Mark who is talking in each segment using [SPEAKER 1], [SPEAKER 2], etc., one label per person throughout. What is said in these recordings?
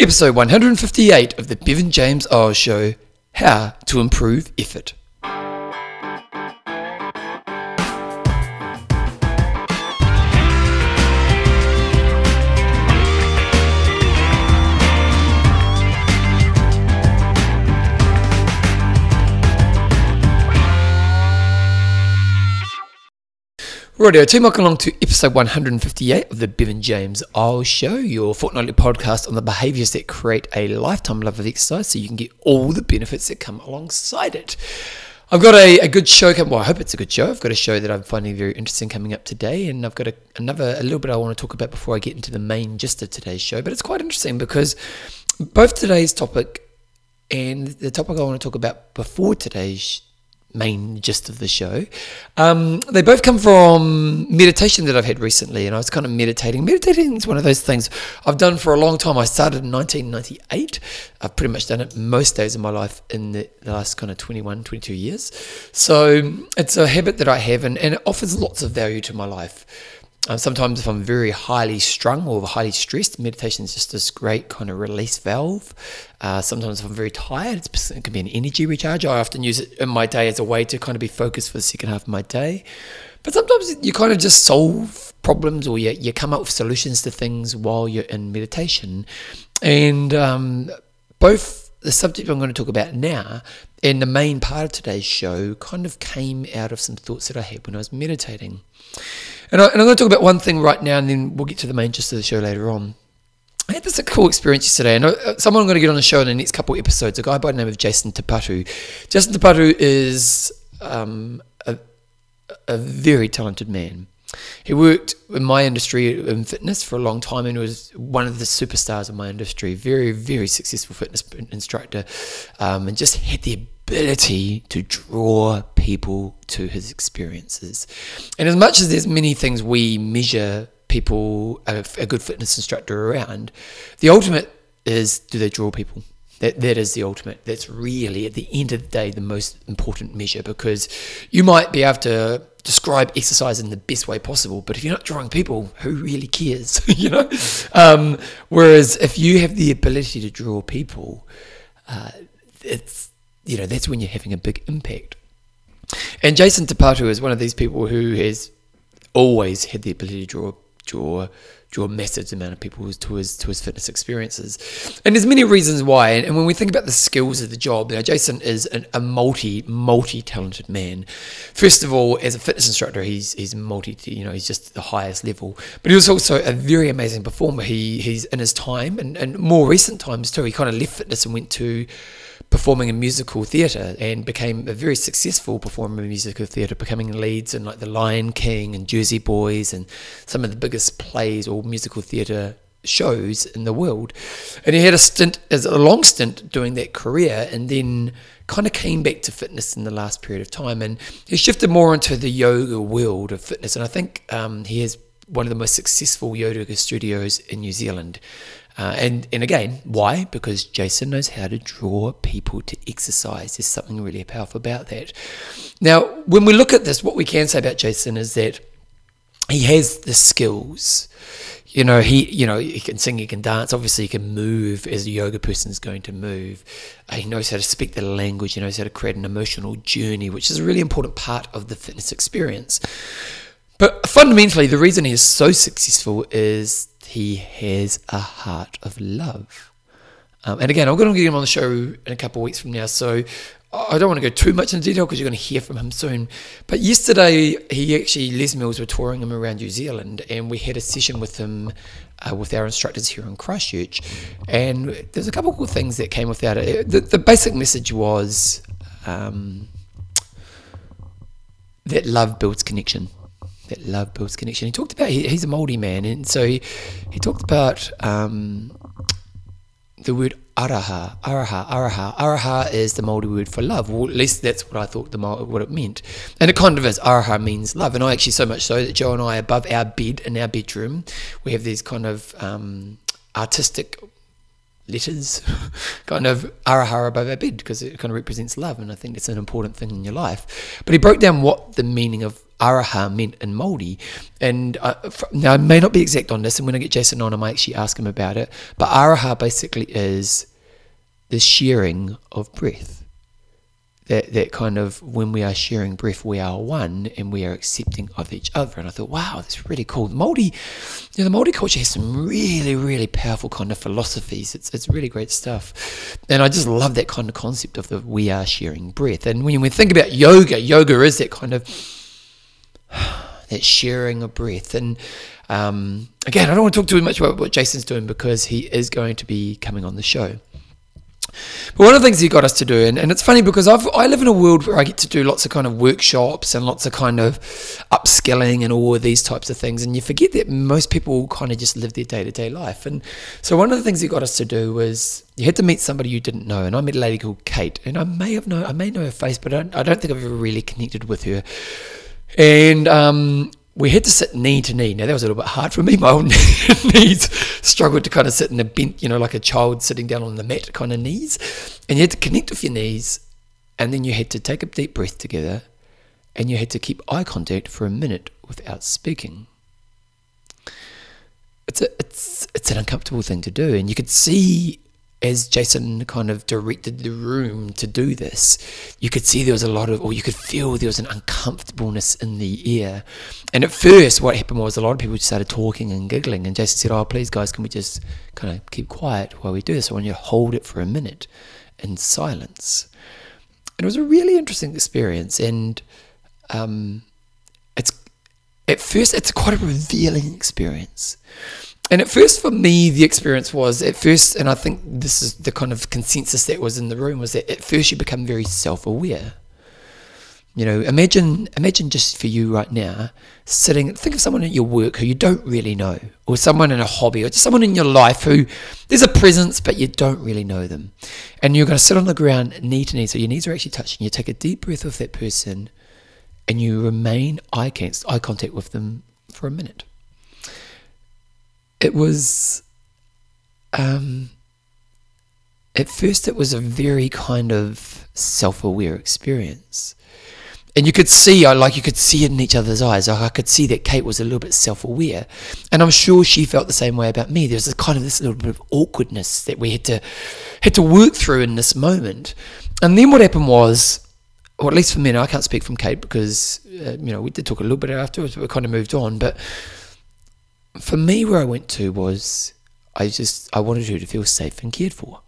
[SPEAKER 1] Episode 158 of the Bevan James Eyles Show How to Improve Effort. Rightio, team, welcome along to episode 158 of the Bevan James Eyles Show, your fortnightly podcast on the behaviours that create a lifetime love of exercise so you can get all the benefits that come alongside it. I've got a, a good show coming, well, I hope it's a good show. I've got a show that I'm finding very interesting coming up today, and I've got a, another, a little bit I want to talk about before I get into the main gist of today's show, but it's quite interesting because both today's topic and the topic I want to talk about before today's main gist of the show. Um, they both come from meditation that I've had recently, and I was kind of meditating. Meditating is one of those things I've done for a long time. I started in 1998. I've pretty much done it most days of my life in the, the last kind of 21, 22 years. So it's a habit that I have, and, and it offers lots of value to my life. Um, sometimes, if I'm very highly strung or highly stressed, meditation is just this great kind of release valve. Uh, sometimes, if I'm very tired, it can be an energy recharge. I often use it in my day as a way to kind of be focused for the second half of my day. But sometimes you kind of just solve problems or you, you come up with solutions to things while you're in meditation. And um, both the subject I'm going to talk about now and the main part of today's show kind of came out of some thoughts that I had when I was meditating. And, I, am going to talk about one thing right now, and then we'll get to the main gist of the show later on. I had this cool experience yesterday, and uh, someone I'm going to get on the show in the next couple of episodes, a guy by the name of Jason Te Patu. Jason Te Patu is um, a, a very talented man. He worked in my industry in fitness for a long time and was one of the superstars of my industry. Very, very successful fitness instructor, um, and just had the ability to draw people to his experiences. And as much as there's many things we measure people, a, a good fitness instructor around, the ultimate is do they draw people? That, that is the ultimate. That's really, at the end of the day, the most important measure because you might be able to describe exercise in the best way possible, but if you're not drawing people, who really cares? you know? Um, whereas if you have the ability to draw people, uh, it's you know, that's when you're having a big impact. And Jason Te Patu is one of these people who has always had the ability to draw draw draw a massive amount of people to his to his fitness experiences. And there's many reasons why. And when we think about the skills of the job, you know, Jason is an, a multi multi talented man. First of all, as a fitness instructor, he's he's multi. You know, he's just the highest level. But he was also a very amazing performer. He he's in his time and, and more recent times too. He kind of left fitness and went to performing in musical theatre and became a very successful performer in musical theatre, becoming leads in like The Lion King and Jersey Boys and some of the biggest plays or musical theatre shows in the world. And he had a stint, as a long stint doing that career and then kind of came back to fitness in the last period of time. And he shifted more into the yoga world of fitness. And I think um, he has one of the most successful yoga studios in New Zealand. Uh, and, and again, why? Because Jason knows how to draw people to exercise. There's something really powerful about that. Now, when we look at this, what we can say about Jason is that he has the skills. You know, he you know he can sing, he can dance. Obviously, he can move as a yoga person is going to move. Uh, he knows how to speak the language. He knows how to create an emotional journey, which is a really important part of the fitness experience. But fundamentally, the reason he is so successful is he has a heart of love. Um, and again, I'm going to get him on the show in a couple of weeks from now. So I don't want to go too much into detail because you're going to hear from him soon. But yesterday, he actually, Les Mills were touring him around New Zealand, and we had a session with him uh, with our instructors here in Christchurch. And there's a couple of cool things that came with that. The, the basic message was um, that love builds connection that love builds connection. He talked about he, he's a Maori man, and so he, he talked about um, the word aroha, aroha, aroha. Aroha is the Maori word for love. Well, at least that's what I thought the what it meant, and it kind of is. Aroha means love, and I actually so much so that Joe and I above our bed in our bedroom, we have these kind of um, artistic letters kind of aroha above our bed because it kind of represents love and I think it's an important thing in your life. But he broke down what the meaning of aroha meant in Māori. And uh, now I may not be exact on this, and when I get Jason on, I might actually ask him about it. But aroha basically is the sharing of breath that, that kind of when we are sharing breath, we are one and we are accepting of each other. And I thought, wow, that's really cool. The Māori, you know, the Māori culture has some really, really powerful kind of philosophies. It's, it's really great stuff. And I just love that kind of concept of the we are sharing breath. And when we think about yoga, yoga is that kind of that sharing of breath. And um, again, I don't want to talk too much about what Jason's doing because he is going to be coming on the show. But one of the things he got us to do, and, and it's funny because I've, I live in a world where I get to do lots of kind of workshops and lots of kind of upskilling and all of these types of things, and you forget that most people kind of just live their day to day life. And so one of the things he got us to do was you had to meet somebody you didn't know, and I met a lady called Kate, and I may have known, I may know her face, but I don't, I don't think I've ever really connected with her. And um, we had to sit knee to knee. Now that was a little bit hard for me. My own knees struggled to kind of sit in a bent, you know, like a child sitting down on the mat kind of knees. And you had to connect with your knees, and then you had to take a deep breath together, and you had to keep eye contact for a minute without speaking. It's a, it's it's an uncomfortable thing to do, and you could see as Jason kind of directed the room to do this, you could see there was a lot of, or you could feel there was an uncomfortableness in the air. And at first, what happened was a lot of people started talking and giggling. And Jason said, Oh, please, guys, can we just kind of keep quiet while we do this? I want you to hold it for a minute in silence. And it was a really interesting experience. And um, it's, at first, it's quite a revealing experience and at first, for me, the experience was at first, and I think this is the kind of consensus that was in the room was that at first you become very self-aware. You know, imagine imagine just for you right now, sitting. Think of someone at your work who you don't really know, or someone in a hobby, or just someone in your life who there's a presence, but you don't really know them, and you're going to sit on the ground knee to knee, so your knees are actually touching. You take a deep breath of that person, and you remain eye contact with them for a minute it was um, at first it was a very kind of self-aware experience. And you could see like you could see it in each other's eyes. Like i could see that kate was a little bit self-aware. And i'm sure she felt the same way about me. There was a kind of this little bit of awkwardness that we had to had to work through in this moment. And then what happened was or at least for me i can't speak from kate because uh, you know we did talk a little bit afterwards but we kind of moved on. But for me, where I went to was I just I wanted her to feel safe and cared for.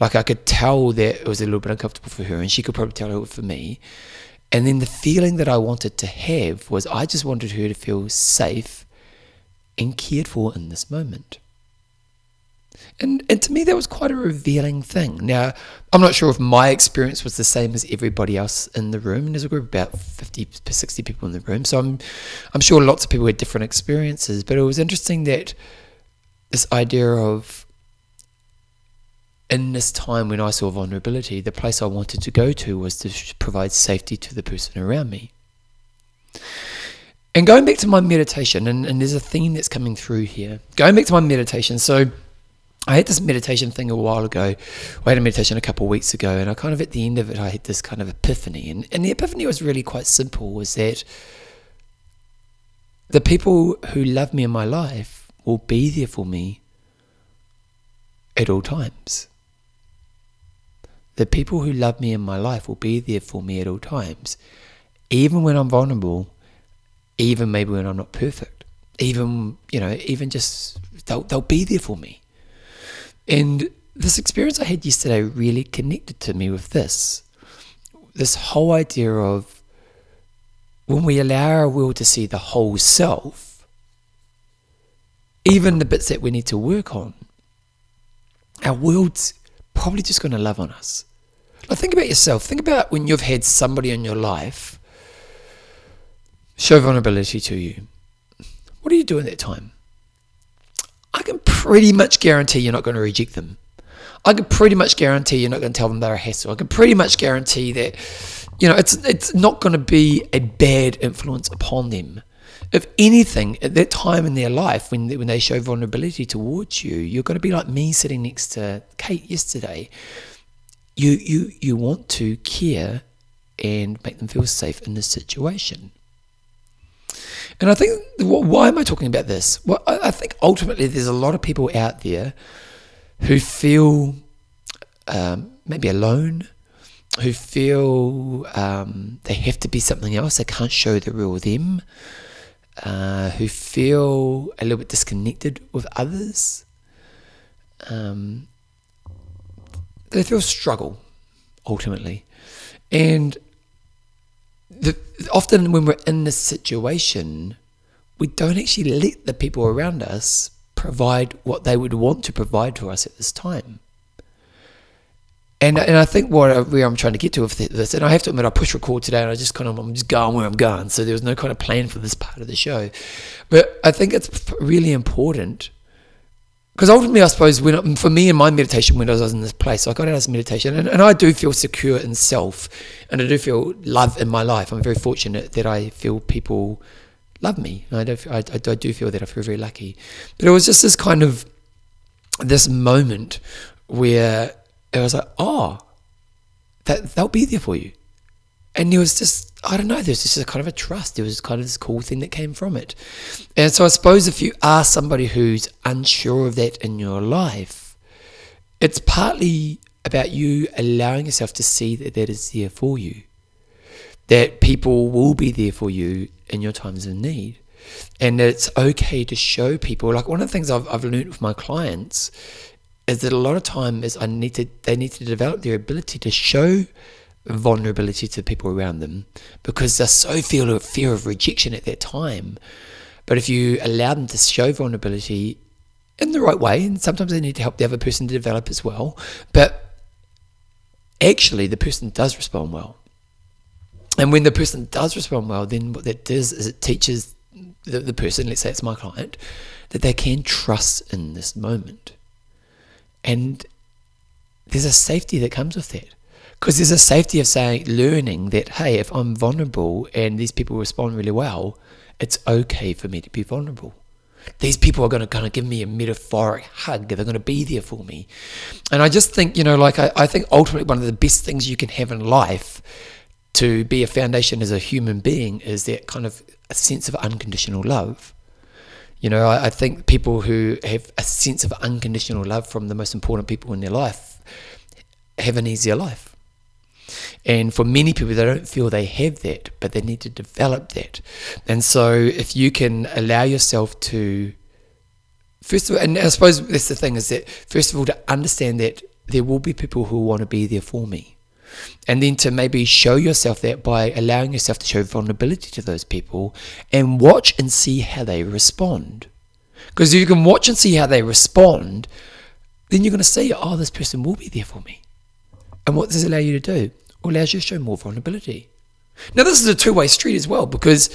[SPEAKER 1] Like I could tell that it was a little bit uncomfortable for her, and she could probably tell it for me. And then the feeling that I wanted to have was I just wanted her to feel safe and cared for in this moment. And, and to me, that was quite a revealing thing. Now, I'm not sure if my experience was the same as everybody else in the room. And there's a group of about 50, to 60 people in the room. So I'm, I'm sure lots of people had different experiences. But it was interesting that this idea of, in this time when I saw vulnerability, the place I wanted to go to was to provide safety to the person around me. And going back to my meditation, and, and there's a theme that's coming through here. Going back to my meditation, so I had this meditation thing a while ago. I had a meditation a couple of weeks ago, and I kind of at the end of it, I had this kind of epiphany. And, and the epiphany was really quite simple was that the people who love me in my life will be there for me at all times. The people who love me in my life will be there for me at all times, even when I'm vulnerable, even maybe when I'm not perfect, even, you know, even just, they'll, they'll be there for me. And this experience I had yesterday really connected to me with this. This whole idea of when we allow our will to see the whole self, even the bits that we need to work on, our world's probably just going to love on us. Now, think about yourself. Think about when you've had somebody in your life show vulnerability to you. What do you do in that time? Pretty much guarantee you're not going to reject them. I can pretty much guarantee you're not going to tell them they're a hassle. I can pretty much guarantee that, you know, it's it's not going to be a bad influence upon them. If anything, at that time in their life, when they, when they show vulnerability towards you, you're going to be like me sitting next to Kate yesterday. You you you want to care and make them feel safe in this situation. And I think, why am I talking about this? Well, I think ultimately there's a lot of people out there who feel um, maybe alone, who feel um, they have to be something else, they can't show the real them, uh, who feel a little bit disconnected with others. Um, they feel struggle ultimately. And often when we're in this situation, we don't actually let the people around us provide what they would want to provide to us at this time. And, and I think what where I'm trying to get to with this, and I have to admit, I push record today, and I just kind of I'm just going where I'm going. So there was no kind of plan for this part of the show, but I think it's really important because ultimately, I suppose when for me in my meditation, when I was in this place, I got out of this meditation, and, and I do feel secure in self, and I do feel love in my life. I'm very fortunate that I feel people love me. I do, I, I do feel that I feel very lucky. But it was just this kind of this moment where it was like, oh, that they'll be there for you. And there was just, I don't know, there's just a kind of a trust. There was kind of this cool thing that came from it. And so I suppose if you are somebody who's unsure of that in your life, it's partly about you allowing yourself to see that that is there for you. That people will be there for you in your times of need. And it's okay to show people. Like one of the things I've, I've learned with my clients is that a lot of times I need to they need to develop their ability to show vulnerability to people around them because they so feel a fear of rejection at that time. But if you allow them to show vulnerability in the right way, and sometimes they need to help the other person to develop as well, but actually the person does respond well. And when the person does respond well, then what that does is it teaches the, the person, let's say it's my client, that they can trust in this moment. And there's a safety that comes with that. Because there's a safety of saying, learning that, hey, if I'm vulnerable and these people respond really well, it's okay for me to be vulnerable. These people are going to kind of give me a metaphoric hug. They're going to be there for me. And I just think, you know, like I, I think ultimately one of the best things you can have in life to be a foundation as a human being is that kind of a sense of unconditional love. You know, I, I, think people who have a sense of unconditional love from the most important people in their life have an easier life. And for many people, they don't feel they have that, but they need to develop that. And so, if you can allow yourself to, first of all, and I suppose that's the thing is that, first of all, to understand that there will be people who want to be there for me and then to maybe show yourself that by allowing yourself to show vulnerability to those people and watch and see how they respond. Because if you can watch and see how they respond, then you're going to see, oh, this person will be there for me. And what does it allow you to do? It allows you to show more vulnerability. Now, this is a two way street as well because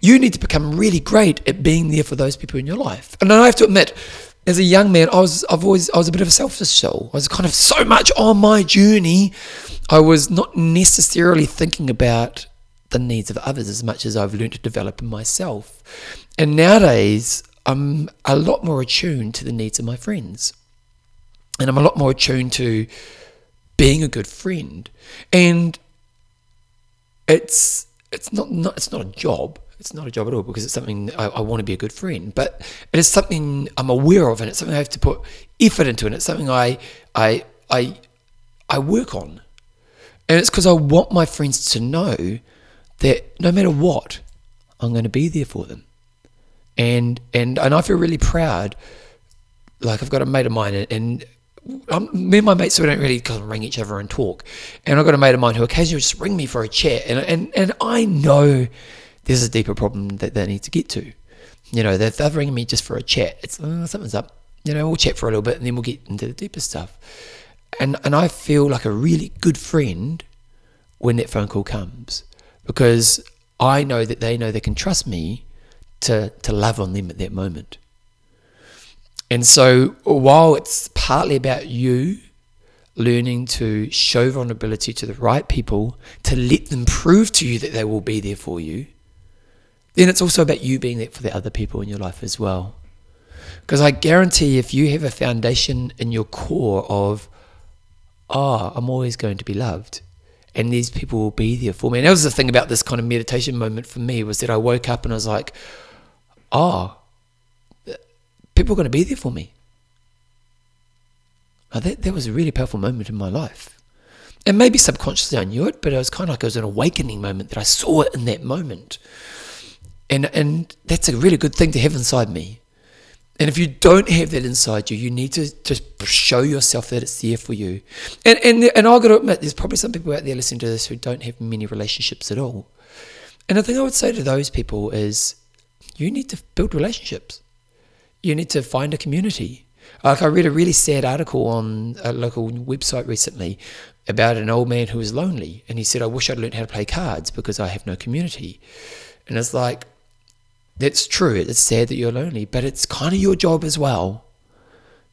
[SPEAKER 1] you need to become really great at being there for those people in your life. And I have to admit, as a young man, I was I've always I was a bit of a selfish soul. I was kind of so much on my journey. I was not necessarily thinking about the needs of others as much as I've learned to develop in myself. And nowadays, I'm a lot more attuned to the needs of my friends. And I'm a lot more attuned to being a good friend. And it's it's not, not it's not a job it's not a job at all because it's something I, I, want to be a good friend, but it is something I'm aware of, and it's something I have to put effort into, and it's something I I I I work on, and it's because I want my friends to know that no matter what, I'm going to be there for them, and and and I feel really proud. Like I've got a mate of mine, and I'm, me and my mates we don't really kind of ring each other and talk. And I've got a mate of mine who occasionally just ring me for a chat, and and and I know there's a deeper problem that they need to get to. You know, they're, they're ringing me just for a chat. It's uh, something's up. You know, we'll chat for a little bit and then we'll get into the deeper stuff. And and I feel like a really good friend when that phone call comes because I know that they know they can trust me to to love on them at that moment. And so while it's partly about you learning to show vulnerability to the right people, to let them prove to you that they will be there for you, then it's also about you being there for the other people in your life as well. Because I guarantee if you have a foundation in your core of, ah, oh, I'm always going to be loved, and these people will be there for me. And that was the thing about this kind of meditation moment for me was that I woke up and I was like, oh, people are going to be there for me. Oh, that, that was a really powerful moment in my life. And maybe subconsciously I knew it, but it was kind of like it was an awakening moment that I saw it in that moment. And, and that's a really good thing to have inside me. And if you don't have that inside you, you need to, to show yourself that it's there for you. And, and, and I've got to admit, there's probably some people out there listening to this who don't have many relationships at all. And the thing I would say to those people is you need to build relationships. You need to find a community. Like I read a really sad article on a local website recently about an old man who was lonely, and he said, "I wish I'd learned how to play cards because I have no community." And it's like, that's true. It's sad that you're lonely, but it's kind of your job as well.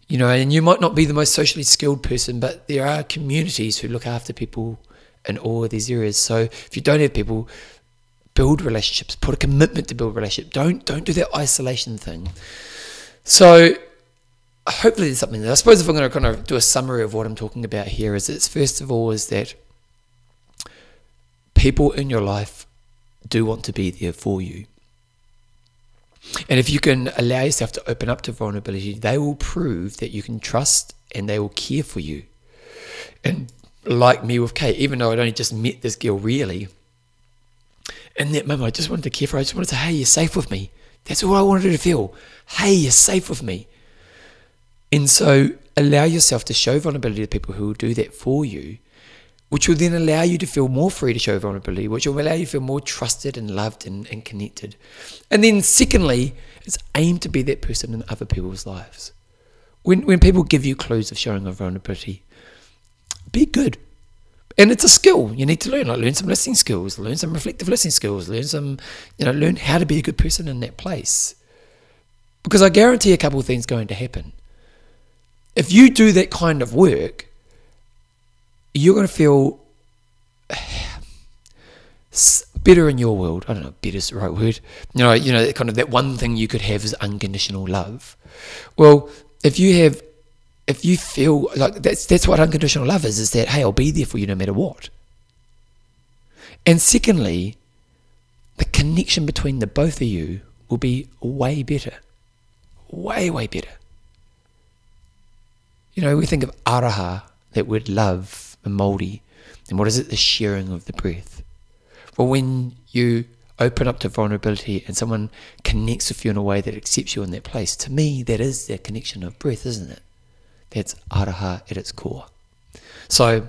[SPEAKER 1] You know, and you might not be the most socially skilled person, but there are communities who look after people in all of these areas. So if you don't have people, build relationships. Put a commitment to build relationship. Don't don't do that isolation thing. So hopefully there's something there. I suppose if I'm going to kind of do a summary of what I'm talking about here, is it's first of all is that people in your life do want to be there for you. And if you can allow yourself to open up to vulnerability, they will prove that you can trust and they will care for you. And like me with Kate, even though I'd only just met this girl really, in that moment I just wanted to care for her. I just wanted to say, hey, you're safe with me. That's all I wanted to feel. Hey, you're safe with me. And so allow yourself to show vulnerability to people who will do that for you, which will then allow you to feel more free to show vulnerability, which will allow you to feel more trusted and loved and, and connected. And then, secondly, it's aim to be that person in other people's lives. When, when people give you clues of showing vulnerability, be good. And it's a skill you need to learn. Like learn some listening skills, learn some reflective listening skills, learn some, you know, learn how to be a good person in that place. Because I guarantee a couple of things going to happen if you do that kind of work, you're going to feel better in your world. I don't know, better is the right word. You know, you know, kind of that one thing you could have is unconditional love. Well, if you have, if you feel like that's that's what unconditional love is, is that hey, I'll be there for you no matter what. And secondly, the connection between the both of you will be way better, way way better. You know, we think of aroha, that word love, and Māori, and what is it? The sharing of the breath. Well, when you open up to vulnerability and someone connects with you in a way that accepts you in that place, to me, that is the connection of breath, isn't it? That's aroha at its core. So,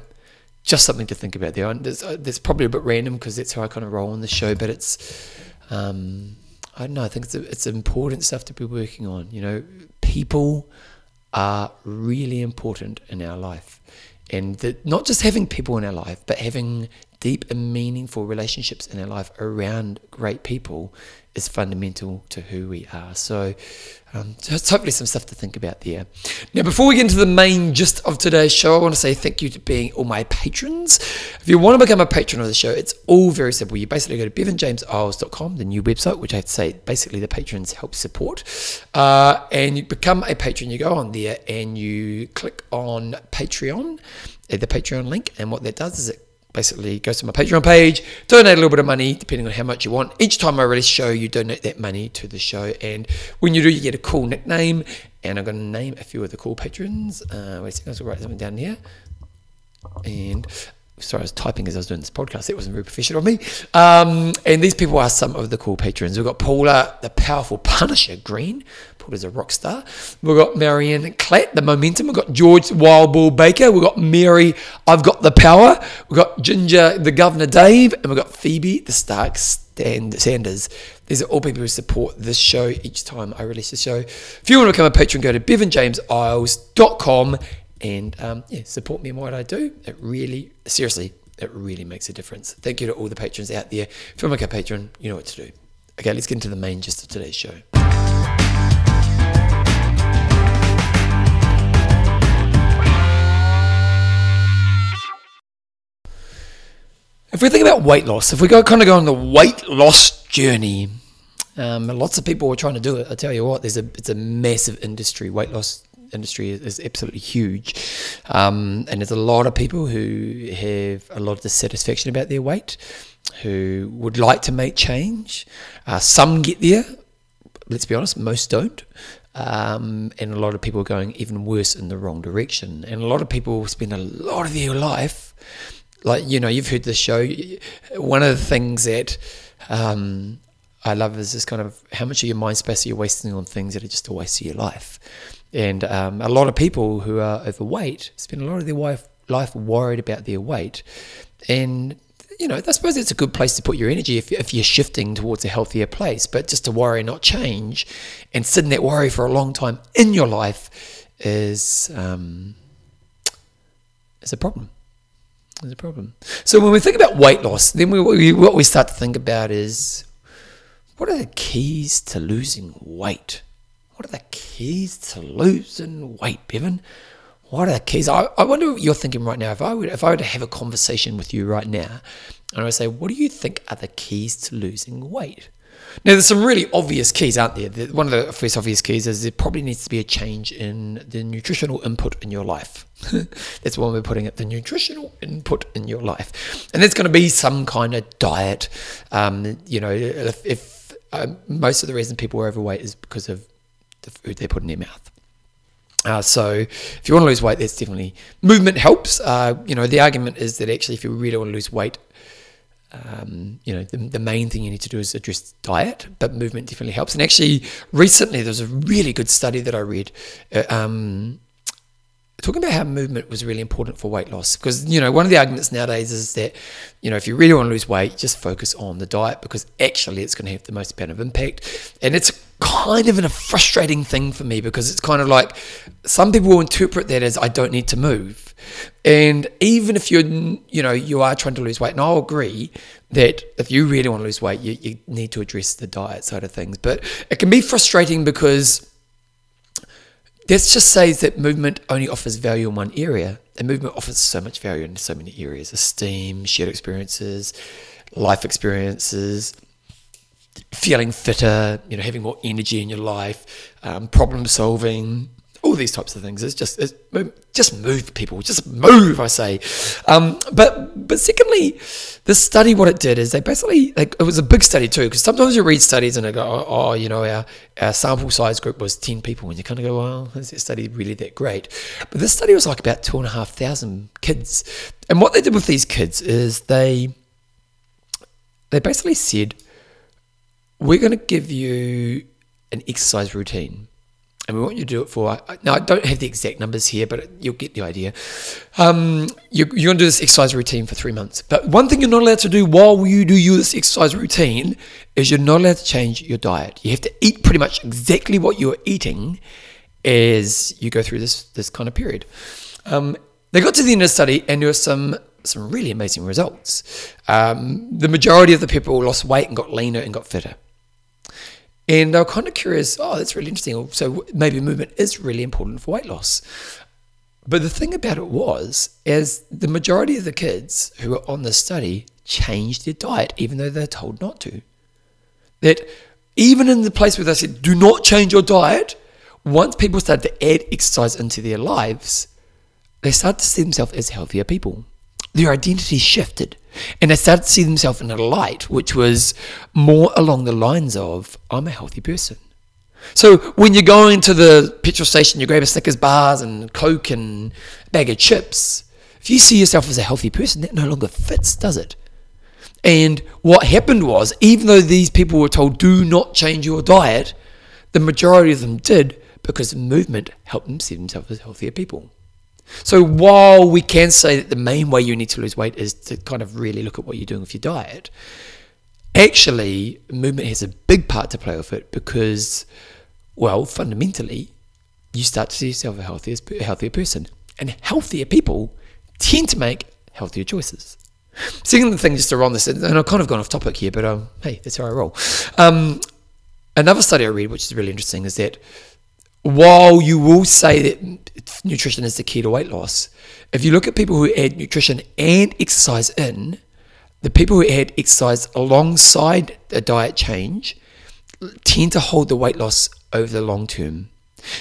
[SPEAKER 1] just something to think about there. That's, uh, that's probably a bit random because that's how I kind of roll on the show, but it's, um, I don't know, I think it's, it's important stuff to be working on. You know, people are really important in our life. And that not just having people in our life, but having deep and meaningful relationships in our life around great people is fundamental to who we are. So, um, just hopefully some stuff to think about there. Now, before we get into the main gist of today's show, I want to say thank you to being all my patrons. If you want to become a patron of the show, it's all very simple. You basically go to bevanjameseyles.com, the new website, which I have to say basically the patrons help support, uh, and you become a patron. You go on there and you click on Patreon, uh, the Patreon link, and what that does is it basically go to my Patreon page, donate a little bit of money depending on how much you want. Each time I release a show, you donate that money to the show, and when you do, you get a cool nickname. And I'm going to name a few of the cool patrons. Uh, wait a second, I'll write something down here. And sorry, I was typing as I was doing this podcast. It wasn't very professional of me. Um, and these people are some of the cool patrons. We've got Paula, the powerful Punisher Green. Paula's a rock star. We've got Marianne Clatt, the momentum. We've got George Wild Bull Baker. We've got Mary, I've got the power. We've got Ginger, the Governor Dave. And we've got Phoebe, the Stark Stand Sanders. These are all people who support this show each time I release the show. If you want to become a patron, go to bevanjameseyles.com and um, yeah, support me in what I do. It really, seriously, it really makes a difference. Thank you to all the patrons out there. If you want to become a patron, you know what to do. Okay, let's get into the main gist of today's show. If we think about weight loss, if we go kind of go on the weight loss journey, um, lots of people are trying to do it. I tell you what, there's a it's a massive industry. Weight loss industry is, is absolutely huge, um, and there's a lot of people who have a lot of dissatisfaction about their weight, who would like to make change. Uh, some get there. Let's be honest, most don't. Um, and a lot of people are going even worse in the wrong direction. And a lot of people spend a lot of their life, like, you know, you've heard the show. One of the things that um, I love is this kind of how much of your mind space are you wasting on things that are just a waste of your life. And um, a lot of people who are overweight spend a lot of their life, life worried about their weight. And you know, I suppose it's a good place to put your energy if, if you're shifting towards a healthier place. But just to worry, and not change, and sit in that worry for a long time in your life is um, is a problem. Is a problem. So when we think about weight loss, then we, we, what we start to think about is what are the keys to losing weight? What are the keys to losing weight, Bevan? what are the keys? I, I wonder what you're thinking right now. If I would, if I were to have a conversation with you right now, and I would say, what do you think are the keys to losing weight? Now, there's some really obvious keys, aren't there? One of the first obvious keys is there probably needs to be a change in the nutritional input in your life. that's one we're putting it, the nutritional input in your life. And there's going to be some kind of diet. Um, you know, if, if uh, most of the reason people are overweight is because of the food they put in their mouth. Uh, so if you want to lose weight, that's definitely movement helps. Uh, you know, the argument is that actually, if you really want to lose weight, um, you know, the, the, main thing you need to do is address diet, but movement definitely helps. And actually, recently there was a really good study that I read. Uh, um, talking about how movement was really important for weight loss because you know one of the arguments nowadays is that you know if you really want to lose weight just focus on the diet because actually it's going to have the most amount of impact and it's kind of in a frustrating thing for me because it's kind of like some people will interpret that as I don't need to move. And even if you're you know you are trying to lose weight and I'll agree that if you really want to lose weight you, you need to address the diet side of things. But it can be frustrating because Let's just say that movement only offers value in one area, and movement offers so much value in so many areas. Esteem, shared experiences, life experiences, feeling fitter, you know, having more energy in your life, um, problem solving, all these types of things. It's just it's, just move people, just move. I say, um, but but secondly, this study what it did is they basically like it was a big study too because sometimes you read studies and they go oh, oh, you know our, our sample size group was 10 people and you kind of go well is that study really that great but this study was like about two and a half thousand kids and what they did with these kids is they they basically said we're going to give you an exercise routine and we want you to do it for. Now, I don't have the exact numbers here, but you'll get the idea. Um, you're, you're going to do this exercise routine for three months. But one thing you're not allowed to do while you do this exercise routine is you're not allowed to change your diet. You have to eat pretty much exactly what you're eating as you go through this this kind of period. Um, they got to the end of the study, and there were some some really amazing results. Um, the majority of the people lost weight and got leaner and got fitter. And I was kind of curious, oh, that's really interesting. So maybe movement is really important for weight loss. But the thing about it was, as the majority of the kids who were on the study changed their diet, even though they're told not to. That even in the place where they said, do not change your diet, once people started to add exercise into their lives, they started to see themselves as healthier people their identity shifted and they started to see themselves in a light which was more along the lines of I'm a healthy person. So when you're going to the petrol station, you grab a Snickers bars and Coke and bag of chips. If you see yourself as a healthy person, that no longer fits, does it? And what happened was, even though these people were told, do not change your diet, the majority of them did because movement helped them see themselves as healthier people. So while we can say that the main way you need to lose weight is to kind of really look at what you're doing with your diet, actually movement has a big part to play with it because, well, fundamentally, you start to see yourself a healthier, healthier person. And healthier people tend to make healthier choices. Second thing, just around this, and I've kind of gone off topic here, but um, hey, that's how I roll. Um, another study I read, which is really interesting, is that while you will say that nutrition is the key to weight loss, if you look at people who add nutrition and exercise in, the people who add exercise alongside a diet change tend to hold the weight loss over the long term.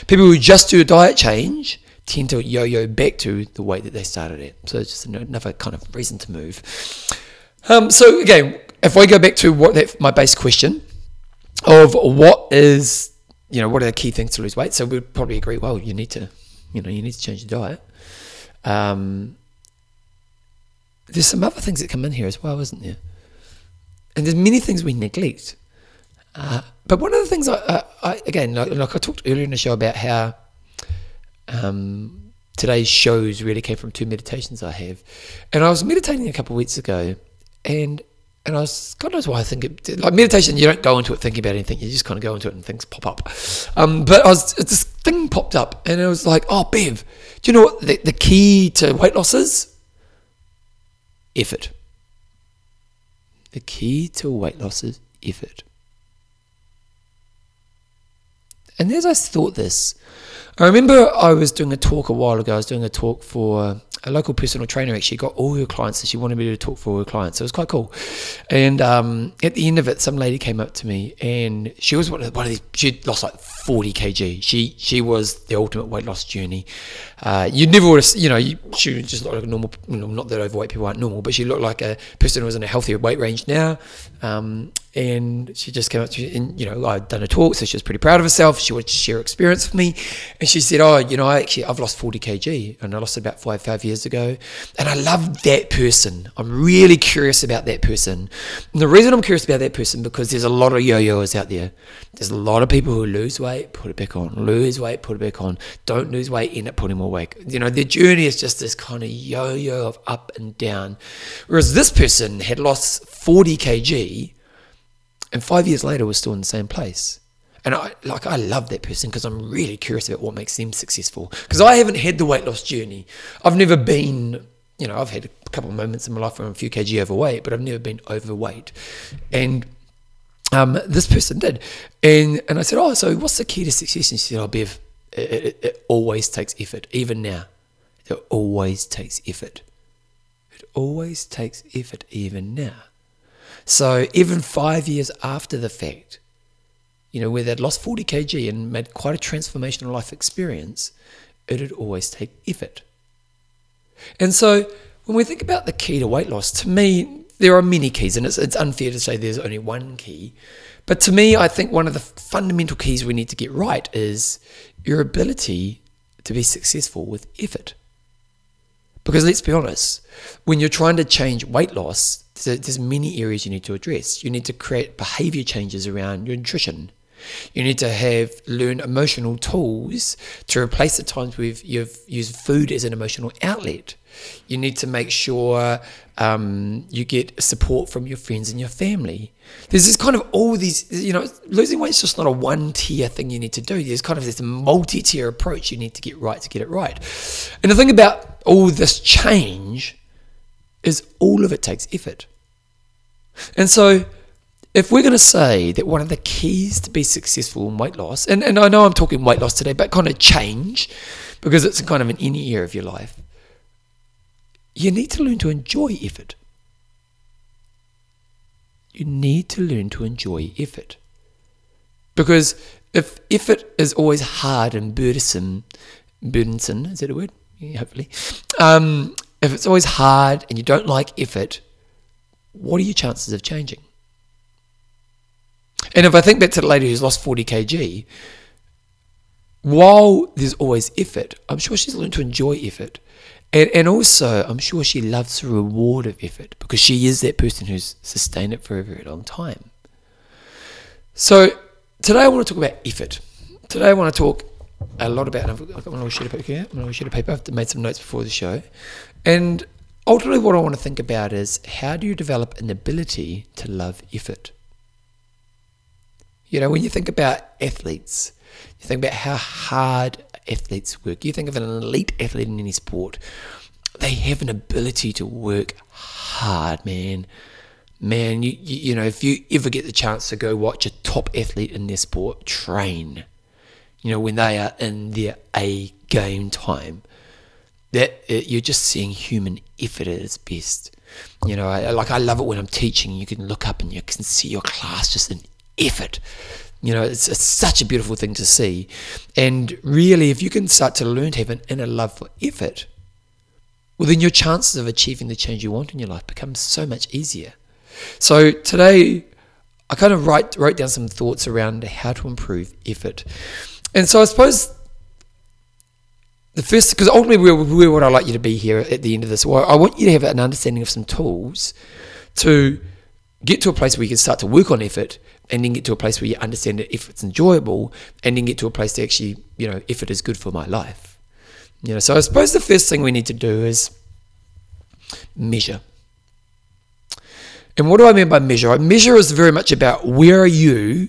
[SPEAKER 1] People who just do a diet change tend to yo-yo back to the weight that they started at. So it's just another kind of reason to move. Um, so again, if I go back to what that, my base question of what is, you know, what are the key things to lose weight? So we'd probably agree, well, you need to, you know, you need to change the diet. Um, there's some other things that come in here as well, isn't there? And there's many things we neglect. Uh, but one of the things I, I, I again, like, like, I talked earlier in the show about how um, today's shows really came from two meditations I have, and I was meditating a couple of weeks ago, and and I was God knows why I think it like meditation. You don't go into it thinking about anything. You just kind of go into it and things pop up. Um, but I was this thing popped up, and it was like, oh, Bev, do you know what the, the key to weight loss is? Effort. The key to weight loss is effort. And as I thought this, I remember I was doing a talk a while ago. I was doing a talk for a local personal trainer. Actually, got all her clients, and she wanted me to talk for all her clients. So it was quite cool. And um, at the end of it, some lady came up to me, and she was one of, one of these. she'd lost like forty kg. She she was the ultimate weight loss journey. Uh, you never would have, you know, she just looked like a normal. Not that overweight people aren't normal, but she looked like a person who was in a healthier weight range now. Um, and she just came up to me and you know I'd done a talk so she was pretty proud of herself. She wanted to share experience with me. And she said oh you know I actually I've lost 40 kg and I lost it about five five years ago. And I love that person. I'm really curious about that person. And the reason I'm curious about that person because there's a lot of yo-yoers out there. There's a lot of people who lose weight put it back on. Lose weight put it back on. Don't lose weight end up putting more weight. You know their journey is just this kind of yo-yo of up and down. Whereas this person had lost 40 kg and five years later we're still in the same place and I like I love that person because I'm really curious about what makes them successful. Because I haven't had the weight loss journey. I've never been, you know, I've had a couple of moments in my life where I'm a few kg overweight, but I've never been overweight. And um, this person did, and and I said, oh, so what's the key to success? And she said, oh, Bev, it, it, it always takes effort. Even now, it always takes effort. It always takes effort. Even now. So even five years after the fact, you know, where they'd lost 40 kg and made quite a transformational life experience, it'd always take effort. And so when we think about the key to weight loss, to me, there are many keys, and it's, it's unfair to say there's only one key. But to me, I think one of the fundamental keys we need to get right is your ability to be successful with effort. Because let's be honest, when you're trying to change weight loss, there's many areas you need to address. You need to create behavior changes around your nutrition. You need to have learn emotional tools to replace the times we've you've used food as an emotional outlet. You need to make sure um, you get support from your friends and your family. There's this kind of all these, you know, losing weight is just not a one tier thing you need to do. There's kind of this multi tier approach you need to get right to get it right. And the thing about all this change is all of it takes effort. And so, if we're going to say that one of the keys to be successful in weight loss, and, and I know I'm talking weight loss today, but kind of change, because it's kind of in any area of your life, you need to learn to enjoy effort. You need to learn to enjoy effort. Because if effort is always hard and burdensome, burdensome, is that a word? Yeah, hopefully. Um, if it's always hard and you don't like effort, what are your chances of changing? And if I think back to the lady who's lost 40 kg, while there's always effort, I'm sure she's learned to enjoy effort. And, and also, I'm sure she loves the reward of effort because she is that person who's sustained it for a very long time. So, today I want to talk about effort. Today I want to talk a lot about, I've got my little sheet of paper here, my little sheet of paper. I've made some notes before the show. And ultimately, what I want to think about is how do you develop an ability to love effort? You know, when you think about athletes, you think about how hard athletes work. You think of an elite athlete in any sport, they have an ability to work hard, man. Man, you, you, you know, if you ever get the chance to go watch a top athlete in their sport train, you know, when they are in their A game time, that you're just seeing human effort at its best. You know, I, like I love it when I'm teaching. You can look up and you can see your class just in effort. You know, it's, it's such a beautiful thing to see. And really, if you can start to learn to have an inner love for effort, well, then your chances of achieving the change you want in your life become so much easier. So today, I kind of write, wrote down some thoughts around how to improve effort. And so I suppose the first, because ultimately where, where would I like you to be here at the end of this? Well, I want you to have an understanding of some tools to get to a place where you can start to work on effort and then get to a place where you understand that if it's enjoyable and then get to a place to actually, you know, if it is good for my life. You know, so I suppose the first thing we need to do is measure. And what do I mean by measure? Measure is very much about where are you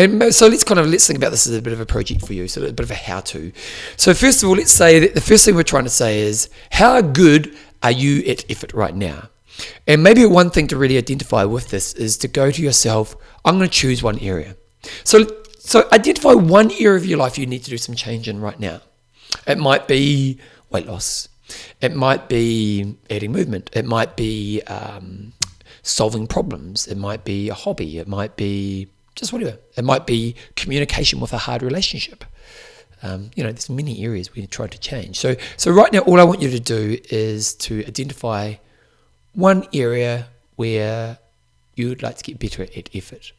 [SPEAKER 1] and so let's kind of let's think about this as a bit of a project for you, so a bit of a how-to. So first of all, let's say that the first thing we're trying to say is how good are you at effort right now? And maybe one thing to really identify with this is to go to yourself. I'm going to choose one area. So so identify one area of your life you need to do some change in right now. It might be weight loss. It might be adding movement. It might be um, solving problems. It might be a hobby. It might be just whatever. It might be communication with a hard relationship. Um, you know, there's many areas we try to change. So, so right now, all I want you to do is to identify one area where you would like to get better at effort.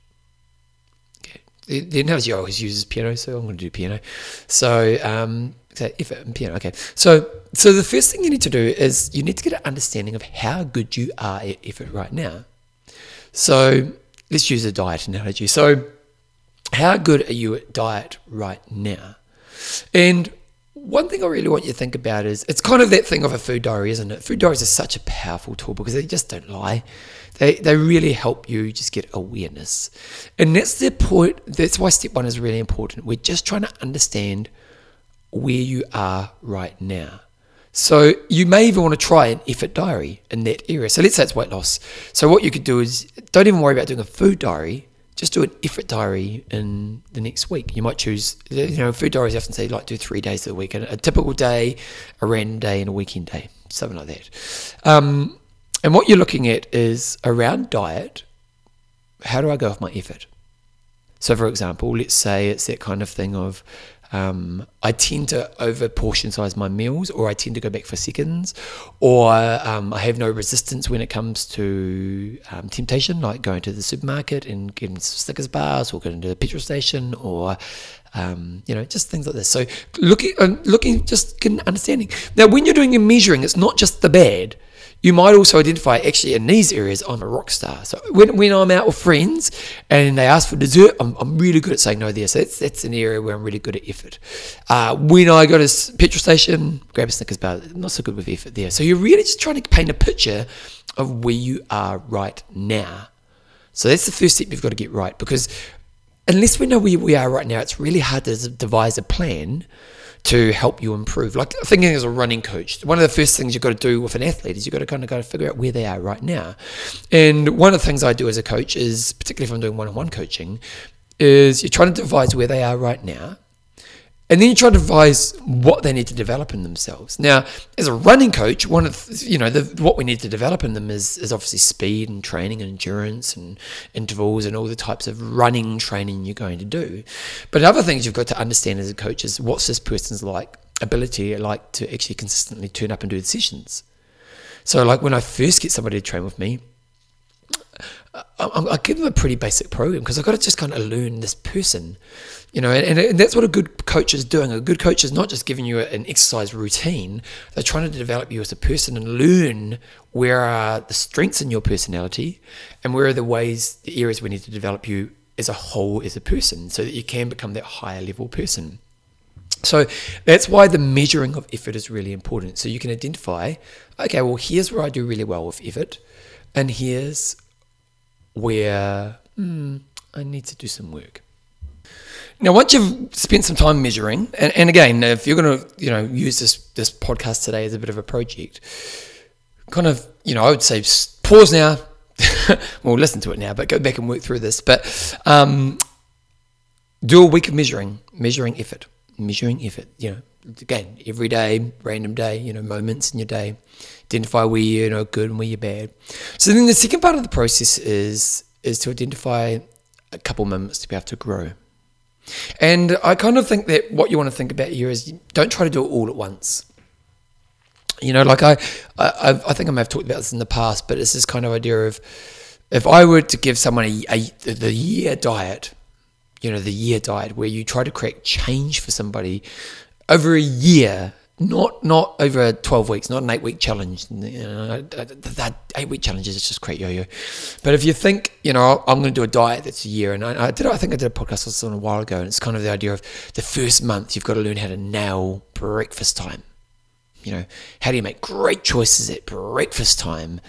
[SPEAKER 1] Okay. The, the analogy I always use is piano, so I'm going to do piano. So, um, so effort and piano. Okay. So, so the first thing you need to do is you need to get an understanding of how good you are at effort right now. So, let's use a diet analogy. So, how good are you at diet right now? And one thing I really want you to think about is it's kind of that thing of a food diary, isn't it? Food diaries are such a powerful tool because they just don't lie. They, they really help you just get awareness. And that's the point, that's why step one is really important. We're just trying to understand where you are right now. So you may even want to try an effort diary in that area. So let's say it's weight loss. So what you could do is don't even worry about doing a food diary. Just do an effort diary in the next week. You might choose, you know, food diaries often say like do three days of the week, a typical day, a random day, and a weekend day, something like that. Um, and what you're looking at is around diet. How do I go with my effort? So, for example, let's say it's that kind of thing of um, I tend to over portion size my meals, or I tend to go back for seconds, or um, I have no resistance when it comes to um, temptation, like going to the supermarket and getting Snickers bars, or going to the petrol station, or um, you know, just things like this. So looking, uh, looking, just getting understanding. Now, when you're doing your measuring, it's not just the bad you might also identify actually in these areas I'm a rock star. So when, when I'm out with friends and they ask for dessert, I'm, I'm really good at saying no there. So that's, that's an area where I'm really good at effort. Uh, when I go to petrol station, grab a Snickers bar, not so good with effort there. So you're really just trying to paint a picture of where you are right now. So that's the first step you've got to get right because unless we know where we are right now, it's really hard to devise a plan to help you improve. Like thinking as a running coach, one of the first things you've got to do with an athlete is you've got to kind of go figure out where they are right now. And one of the things I do as a coach is, particularly if I'm doing one-on-one coaching, is you're trying to devise where they are right now and then you try to advise what they need to develop in themselves. Now, as a running coach, one of the, you know the, what we need to develop in them is is obviously speed and training and endurance and intervals and all the types of running training you're going to do. But other things you've got to understand as a coach is what's this person's like ability like to actually consistently turn up and do the sessions. So, like when I first get somebody to train with me, I, I give them a pretty basic program because I've got to just kind of learn this person you know, and, and, that's what a good coach is doing. A good coach is not just giving you an exercise routine, they're trying to develop you as a person and learn where are the strengths in your personality and where are the ways, the areas we need to develop you as a whole as a person so that you can become that higher level person. So that's why the measuring of effort is really important. So you can identify, okay, well, here's where I do really well with effort, and here's where hmm, I need to do some work. Now, once you've spent some time measuring, and, and again, if you're going to, you know, use this this podcast today as a bit of a project, kind of, you know, I would say pause now. well, listen to it now, but go back and work through this. But um, do a week of measuring, measuring effort, measuring effort. You know, again, every day, random day, you know, moments in your day. Identify where you're you know, good and where you're bad. So then the second part of the process is is to identify a couple moments to be able to grow. And I kind of think that what you want to think about here is don't try to do it all at once. You know, like I, I, I think I may have talked about this in the past, but it's this kind of idea of if I were to give someone a, a the year diet, you know, the year diet where you try to create change for somebody over a year not not over 12 weeks, not an eight week challenge. That eight week challenge is just great yo-yo. But if you think, you know, I'm going to do a diet that's a year, and I, I did, I think I did a podcast on a while ago, and it's kind of the idea of the first month you've got to learn how to nail breakfast time. You know, how do you make great choices at breakfast time?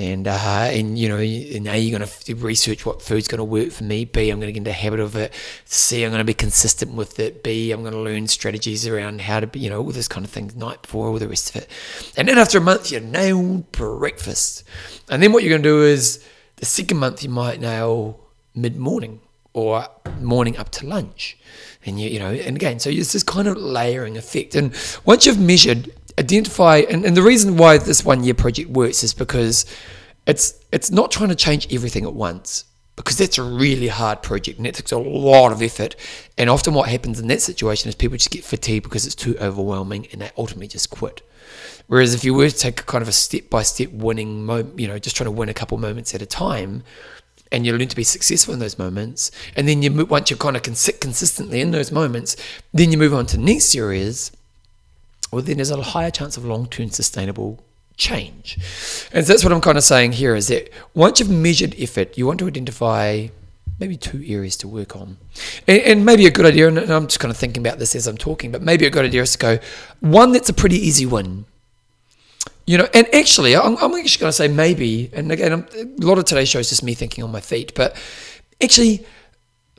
[SPEAKER 1] and uh, and you know, and you're going to research what food's going to work for me. B, I'm going to get into the habit of it. C, I'm going to be consistent with it. B, I'm going to learn strategies around how to, be, you know, all this kind of thing, night before, all the rest of it. And then after a month, you nail breakfast. And then what you're going to do is the second month, you might nail mid morning or morning up to lunch. And you, you know, and again, so it's this kind of layering effect. And once you've measured identify and, and the reason why this one year project works is because it's it's not trying to change everything at once because that's a really hard project and it takes a lot of effort. And often what happens in that situation is people just get fatigued because it's too overwhelming and they ultimately just quit. Whereas if you were to take kind of a step by step winning mo- you know just trying to win a couple moments at a time and you learn to be successful in those moments and then you once you're kind of sit consistently in those moments then you move on to next areas well, then there's a higher chance of long term sustainable change. And so that's what I'm kind of saying here is that once you've measured effort, you want to identify maybe two areas to work on. And, and maybe a good idea, and I'm just kind of thinking about this as I'm talking, but maybe a good idea is to go one that's a pretty easy win. You know, and actually, I'm, I'm actually going to say maybe, and again, I'm, a lot of today's show is just me thinking on my feet, but actually,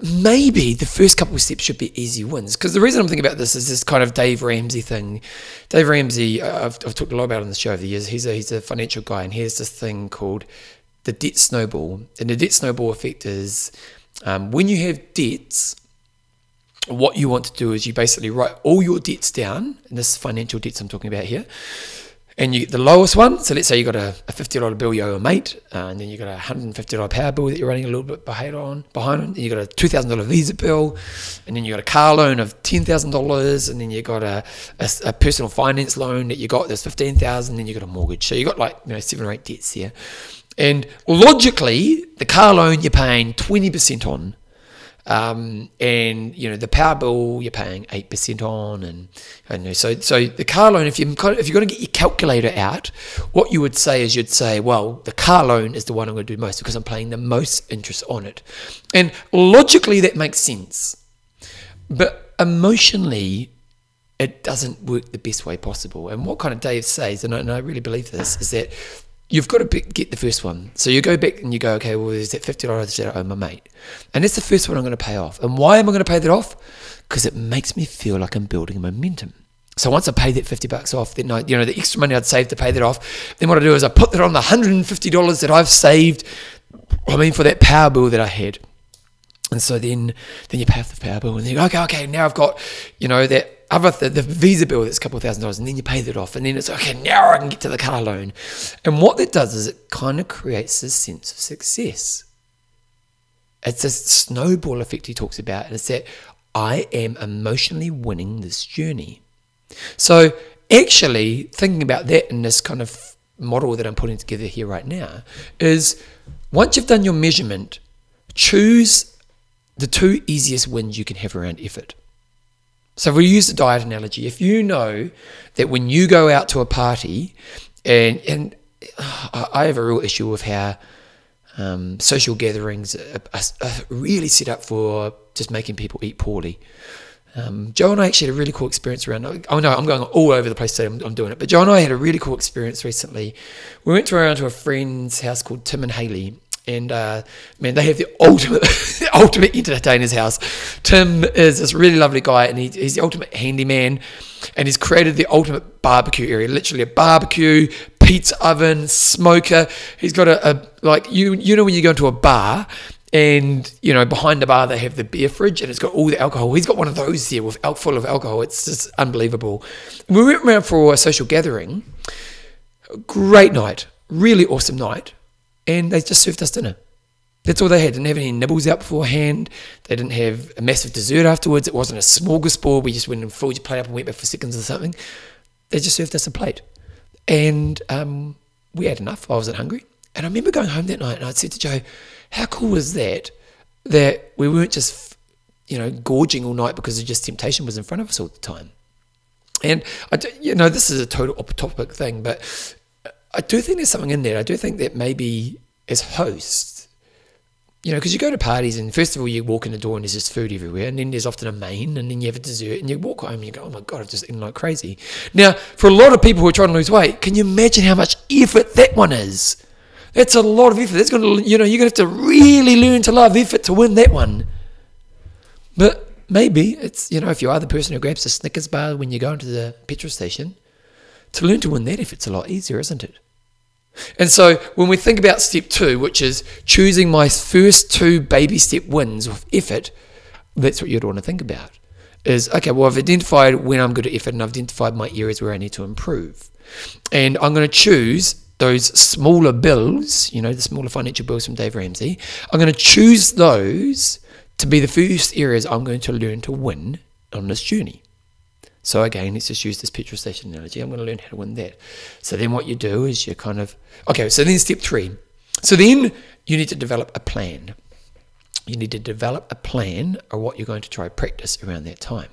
[SPEAKER 1] maybe the first couple of steps should be easy wins. Because the reason I'm thinking about this is this kind of Dave Ramsey thing. Dave Ramsey, uh, I've, I've talked a lot about on the show over the years. He's a, he's a financial guy, and he has this thing called the debt snowball. And the debt snowball effect is um, when you have debts, what you want to do is you basically write all your debts down, and this financial debts I'm talking about here and you get the lowest one. So let's say you got a, a fifty dollar bill you owe a mate, uh, and then you got a hundred and fifty dollar power bill that you're running a little bit behind on. Behind, and you got a two thousand dollar Visa bill, and then you got a car loan of ten thousand dollars, and then you got a, a, a, personal finance loan that you got that's fifteen thousand. Then you got a mortgage, so you got like you know seven or eight debts here. And logically, the car loan you're paying twenty percent on um, and you know the power bill you're paying eight percent on, and, and so so the car loan. If you if you're going to get your calculator out, what you would say is you'd say, well, the car loan is the one I'm going to do most because I'm paying the most interest on it, and logically that makes sense, but emotionally it doesn't work the best way possible. And what kind of Dave says, and I, and I really believe this, is that you've got to get the first one. So you go back and you go, okay, well, is that fifty dollars that I owe my mate, and it's the first one I'm going to pay off. And why am I going to pay that off? Because it makes me feel like I'm building momentum. So once I pay that fifty bucks off, then I, you know the extra money I'd saved to pay that off. Then what I do is I put that on the hundred and fifty dollars that I've saved. I mean, for that power bill that I had. And so then, then you pay off the power bill, and then you go, okay, okay, now I've got, you know, that other the, the visa bill that's a couple of thousand dollars and then you pay that off and then it's okay now i can get to the car loan. And what that does is it kind of creates this sense of success. It's a snowball effect he talks about and it's that i am emotionally winning this journey. So actually thinking about that in this kind of model that i'm putting together here right now is once you've done your measurement choose the two easiest wins you can have around effort so if we use the diet analogy, if you know that when you go out to a party, and and I have a real issue with how um, social gatherings are, are, really set up for just making people eat poorly. Um, Joe and I actually had a really cool experience around. Oh no, I'm going all over the place today. I'm, I'm, doing it, but Joe and I had a really cool experience recently. We went around to a friend's house called Tim and Haley, and uh, man, they have the ultimate, the ultimate entertainer's house. Tim is this really lovely guy, and he, he's the ultimate handyman, and he's created the ultimate barbecue area. Literally a barbecue, pizza oven, smoker. He's got a, a like you you know when you go into a bar and you know behind the bar they have the beer fridge and it's got all the alcohol he's got one of those there with full of alcohol it's just unbelievable we went around for a social gathering great night really awesome night and they just served us dinner. That's all they had. Didn't have any nibbles out beforehand. They didn't have a massive dessert afterwards. It wasn't a smorgasbord. We just went and filled your plate up and went back for seconds or something. They just served us a plate, and um, we had enough. I wasn't hungry, and I remember going home that night and I said to Joe, "How cool was that? That we weren't just, you know, gorging all night because of just temptation was in front of us all the time." And I, do, you know, this is a total topic thing, but I do think there's something in there. I do think that maybe as hosts, you know, because you go to parties and first of all you walk in the door and there's just food everywhere, and then there's often a main, and then you have a dessert, and you walk home and you go, oh my god, I've just eaten like crazy. Now, for a lot of people who are trying to lose weight, can you imagine how much effort that one is? That's a lot of effort. That's going to, you know, you're going to have to really learn to love effort to win that one. But maybe it's, you know, if you are the person who grabs a Snickers bar when you go into the petrol station, to learn to win that if it's a lot easier, isn't it? And so when we think about step two, which is choosing my first two baby step wins with effort, that's what you'd want to think about. Is okay, well, I've identified when I'm good at effort and I've identified my areas where I need to improve. And I'm going to choose those smaller bills, you know, the smaller financial bills from Dave Ramsey. I'm going to choose those to be the first areas I'm going to learn to win on this journey. So again, let's just use this petrol station analogy. I'm going to learn how to win that. So then what you do is you kind of okay. So then step three. So then you need to develop a plan. You need to develop a plan or what you're going to try practice around that time.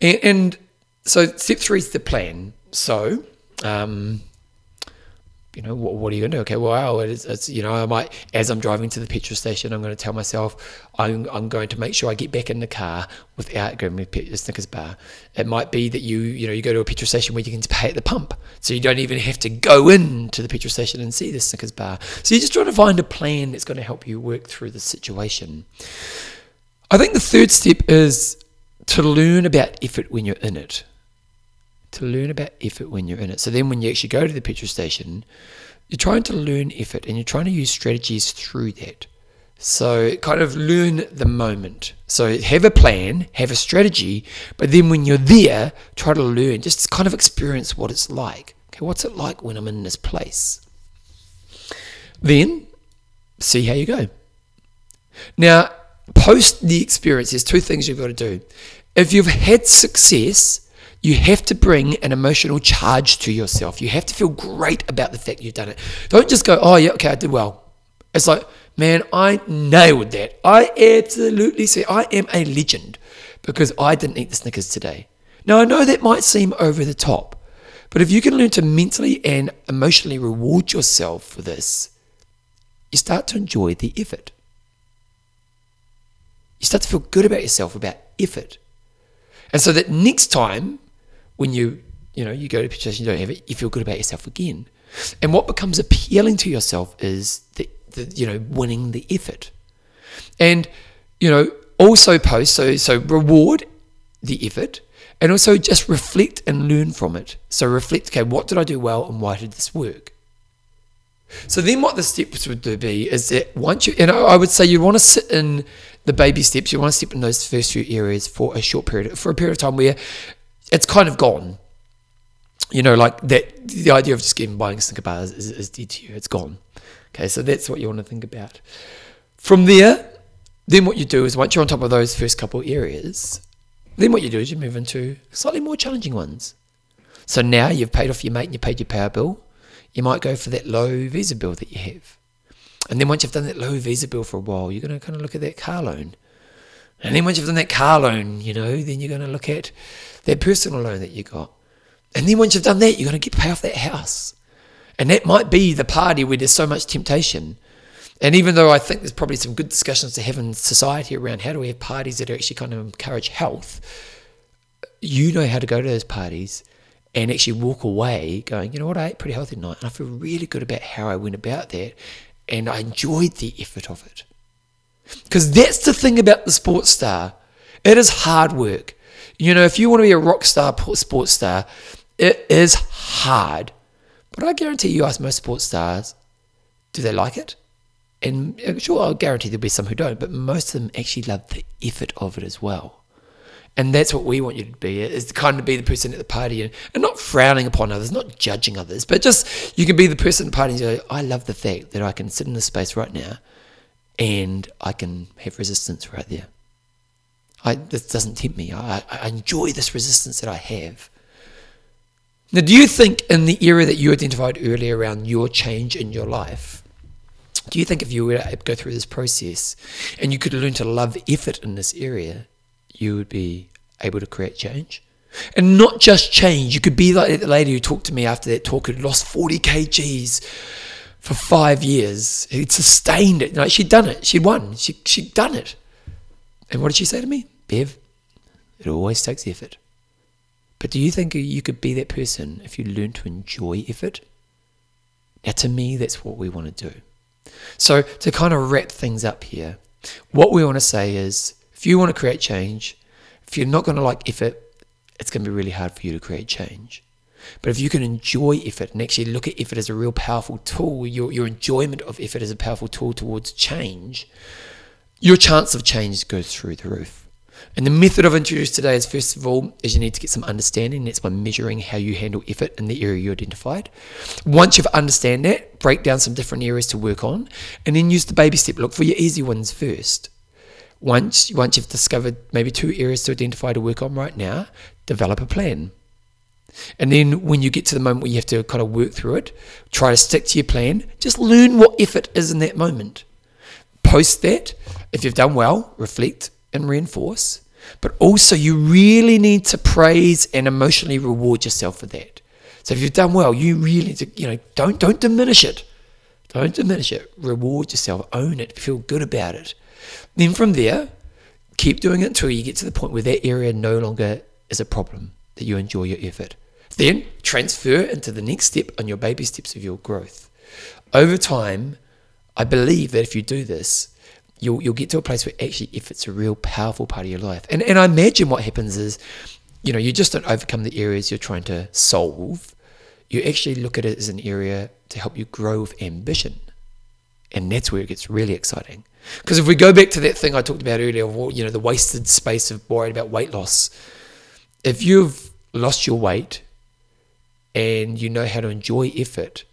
[SPEAKER 1] And, and so step three is the plan. So um, you know, what, what, are you going to do? Okay, well, it's, it's, you know, I might, as I'm driving to the petrol station, I'm going to tell myself I'm, I'm going to make sure I get back in the car without going to a Snickers bar. It might be that you, you know, you go to a petrol station where you can pay at the pump. So you don't even have to go into the petrol station and see the Snickers bar. So you're just trying to find a plan that's going to help you work through the situation. I think the third step is to learn about effort when you're in it to learn about effort when you're in it. So then when you actually go to the petrol station, you're trying to learn effort and you're trying to use strategies through that. So kind of learn the moment. So have a plan, have a strategy, but then when you're there, try to learn, just kind of experience what it's like. Okay, what's it like when I'm in this place? Then see how you go. Now, post the experience, there's two things you've got to do. If you've had success, you have to bring an emotional charge to yourself. You have to feel great about the fact you've done it. Don't just go, oh, yeah, okay, I did well. It's like, man, I nailed that. I absolutely say I am a legend because I didn't eat the Snickers today. Now, I know that might seem over the top, but if you can learn to mentally and emotionally reward yourself for this, you start to enjoy the effort. You start to feel good about yourself about effort. And so that next time when you you know you go to a station, you don't have it, you feel good about yourself again. And what becomes appealing to yourself is the, the you know winning the effort, and you know also post so so reward the effort and also just reflect and learn from it. So reflect, okay, what did I do well and why did this work? So then what the steps would be is that once you, and I would say you want to sit in the baby steps, you want to step in those first few areas for a short period, for a period of time where it's kind of gone. You know, like that. The idea of just getting buying Snicker bars is, is dead to you. It's gone. Okay, so that's what you want to think about. From there, then what you do is once you're on top of those first couple areas, then what you do is you move into slightly more challenging ones. So now you've paid off your mate and you paid your power bill. You might go for that low visa bill that you have. And then once you've done that low visa bill for a while, you're going to kind of look at that car loan. And then once you've done that car loan, you know, then you're going to look at that personal loan that you got. And then once you've done that, you're going to get pay off that house. And that might be the party where there's so much temptation. And even though I think there's probably some good discussions to have in society around how do we have parties that actually kind of encourage health, you know how to go to those parties and actually walk away going, you know what, I ate pretty healthy tonight and I feel really good about how I went about that and I enjoyed the effort of it. Because that's the thing about the sports star. It is hard work. You know, if you want to be a rock star sports star, it is hard. But I guarantee you ask most sports stars, do they like it? And uh, sure, I'll guarantee there'll be some who don't, but most of them actually love the effort of it as well. And that's what we want you to be, is to kind of be the person at the party and, and not frowning upon others, not judging others, but just you can be the person at the party and say, I love the fact that I can sit in this space right now and I can have resistance right there. I, this doesn't tempt me. I, I enjoy this resistance that I have. Now, do you think in the area that you identified earlier around your change in your life, do you think if you were to go through this process and you could learn to love effort in this area, you would be able to create change? And not just change, you could be like the lady who talked to me after that talk who'd lost 40 kgs for five years. He'd sustained it. Like she'd done it. She'd won. She, she'd done it. And what did she say to me? Bev, it always takes effort. But do you think you could be that person if you learn to enjoy effort? Now, to me, that's what we want to do. So, to kind of wrap things up here, what we want to say is if you want to create change, if you're not going to like effort, it's going to be really hard for you to create change. But if you can enjoy effort and actually look at effort as a real powerful tool, your, your enjoyment of effort as a powerful tool towards change, your chance of change goes through the roof. And the method I've introduced today is first of all, is you need to get some understanding. That's by measuring how you handle effort in the area you identified. Once you've understand that, break down some different areas to work on, and then use the baby step. Look for your easy ones first. Once once you've discovered maybe two areas to identify to work on right now, develop a plan. And then when you get to the moment where you have to kind of work through it, try to stick to your plan. Just learn what effort is in that moment. Post that. If you've done well, reflect and reinforce, but also you really need to praise and emotionally reward yourself for that. So if you've done well, you really need to, you know, don't don't diminish it. Don't diminish it. Reward yourself, own it, feel good about it. Then from there, keep doing it until you get to the point where that area no longer is a problem, that you enjoy your effort. Then transfer into the next step on your baby steps of your growth. Over time, I believe that if you do this, you'll you'll get to a place where actually if it's a real powerful part of your life. And and I imagine what happens is, you know, you just don't overcome the areas you're trying to solve. You actually look at it as an area to help you grow with ambition. And that's where it gets really exciting. Because if we go back to that thing I talked about earlier, you know, the wasted space of worrying about weight loss, if you've lost your weight and you know how to enjoy effort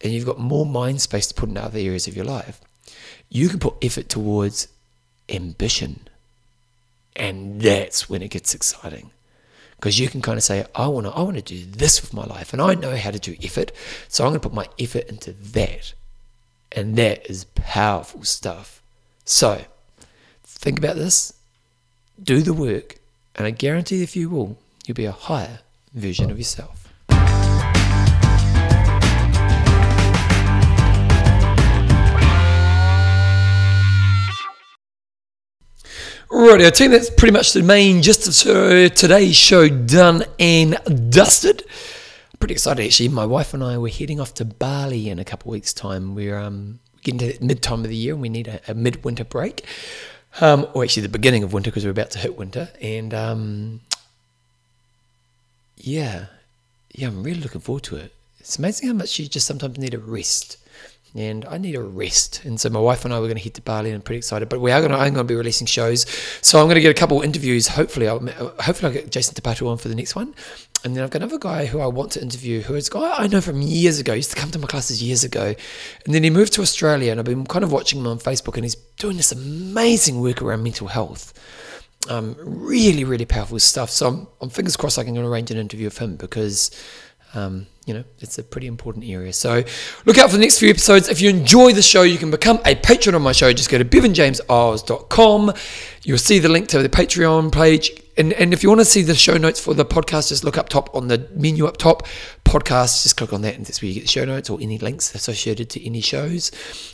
[SPEAKER 1] and you've got more mind space to put in other areas of your life, you can put effort towards ambition. And that's when it gets exciting. Because you can kind of say, I want to I want to do this with my life and I know how to do effort, so I'm going to put my effort into that. And that is powerful stuff. So, think about this, do the work, and I guarantee if you will, you'll be a higher version of yourself. Right, I think that's pretty much the main gist of uh, today's show done and dusted. Pretty excited actually. My wife and I were heading off to Bali in a couple of weeks' time. We're um, getting to mid time of the year and we need a, a mid winter break. Um, or actually the beginning of winter because we're about to hit winter. And um, yeah, yeah, I'm really looking forward to it. It's amazing how much you just sometimes need a rest and I need a rest. And so my wife and I were going to head to Bali, and I'm pretty excited. But we are going to, I'm going to be releasing shows, so I'm going to get a couple interviews. Hopefully, I'll, hopefully I'll get Jason Te Patu on for the next one, and then I've got another guy who I want to interview, who is a guy I know from years ago. He used to come to my classes years ago, and then he moved to Australia, and I've been kind of watching him on Facebook, and he's doing this amazing work around mental health. Um, really, really powerful stuff. So I'm, I'm fingers crossed I can arrange an interview with him because um, you know, it's a pretty important area. So look out for the next few episodes. If you enjoy the show, you can become a patron on my show. Just go to bevanjameseyles.com. You'll see the link to the Patreon page. And, and if you want to see the show notes for the podcast, just look up top on the menu up top, podcast, just click on that, and that's where you get the show notes or any links associated to any shows.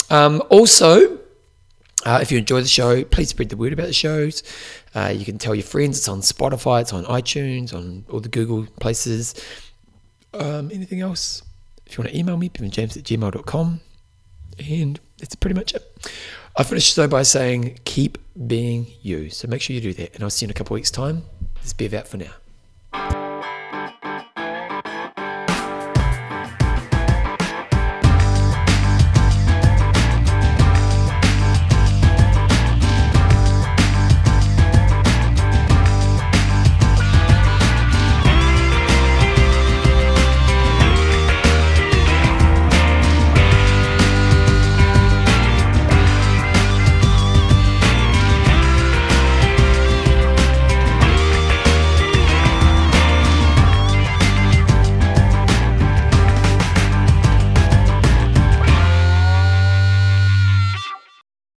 [SPEAKER 1] Um, also, uh, if you enjoy the show, please spread the word about the shows. Uh, you can tell your friends. It's on Spotify, it's on iTunes, on all the Google places. Um, anything else? If you want to email me, james at gmail.com. And that's pretty much it. I finished though by saying keep being you. So make sure you do that. And I'll see you in a couple of weeks' time. This is Bev out for now.